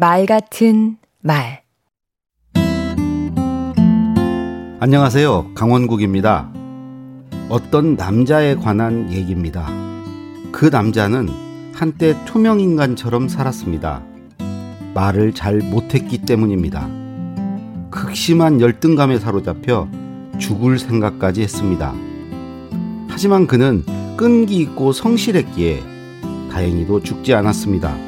말 같은 말 안녕하세요. 강원국입니다. 어떤 남자에 관한 얘기입니다. 그 남자는 한때 투명인간처럼 살았습니다. 말을 잘 못했기 때문입니다. 극심한 열등감에 사로잡혀 죽을 생각까지 했습니다. 하지만 그는 끈기 있고 성실했기에 다행히도 죽지 않았습니다.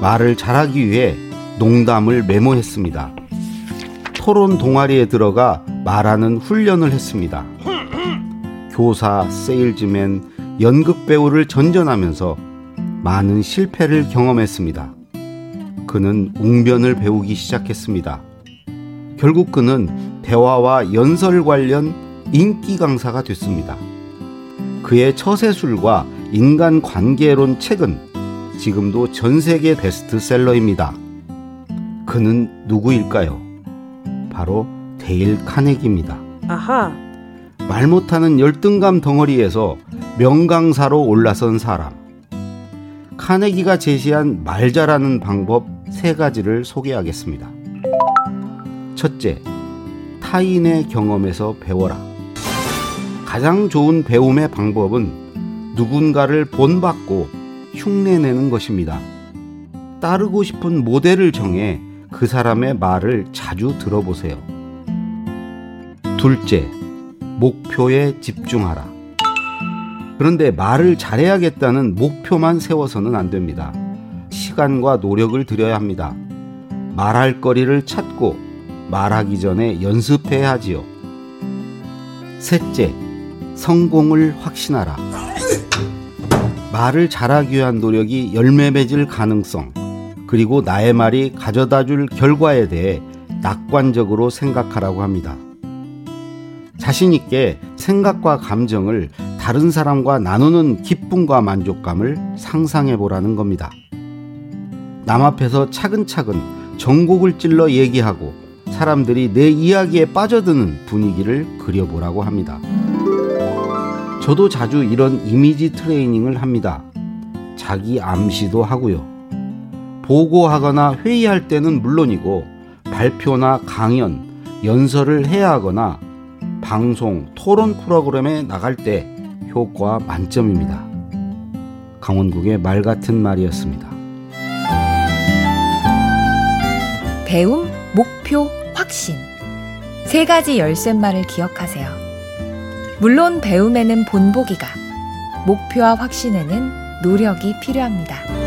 말을 잘하기 위해 농담을 메모했습니다. 토론 동아리에 들어가 말하는 훈련을 했습니다. 교사, 세일즈맨, 연극 배우를 전전하면서 많은 실패를 경험했습니다. 그는 웅변을 배우기 시작했습니다. 결국 그는 대화와 연설 관련 인기 강사가 됐습니다. 그의 처세술과 인간 관계론 책은 지금도 전 세계 베스트셀러입니다. 그는 누구일까요? 바로 데일 카네기입니다. 아하. 말 못하는 열등감 덩어리에서 명강사로 올라선 사람. 카네기가 제시한 말 잘하는 방법 세 가지를 소개하겠습니다. 첫째, 타인의 경험에서 배워라. 가장 좋은 배움의 방법은 누군가를 본받고 흉내내는 것입니다. 따르고 싶은 모델을 정해 그 사람의 말을 자주 들어보세요. 둘째, 목표에 집중하라. 그런데 말을 잘해야겠다는 목표만 세워서는 안 됩니다. 시간과 노력을 들여야 합니다. 말할 거리를 찾고 말하기 전에 연습해야 하지요. 셋째, 성공을 확신하라. 말을 잘하기 위한 노력이 열매 맺을 가능성, 그리고 나의 말이 가져다 줄 결과에 대해 낙관적으로 생각하라고 합니다. 자신있게 생각과 감정을 다른 사람과 나누는 기쁨과 만족감을 상상해 보라는 겁니다. 남 앞에서 차근차근 전곡을 찔러 얘기하고 사람들이 내 이야기에 빠져드는 분위기를 그려보라고 합니다. 저도 자주 이런 이미지 트레이닝을 합니다. 자기 암시도 하고요. 보고하거나 회의할 때는 물론이고 발표나 강연, 연설을 해야 하거나 방송, 토론 프로그램에 나갈 때 효과 만점입니다. 강원국의 말 같은 말이었습니다. 배움, 목표, 확신. 세 가지 열쇠말을 기억하세요. 물론 배움에는 본보기가, 목표와 확신에는 노력이 필요합니다.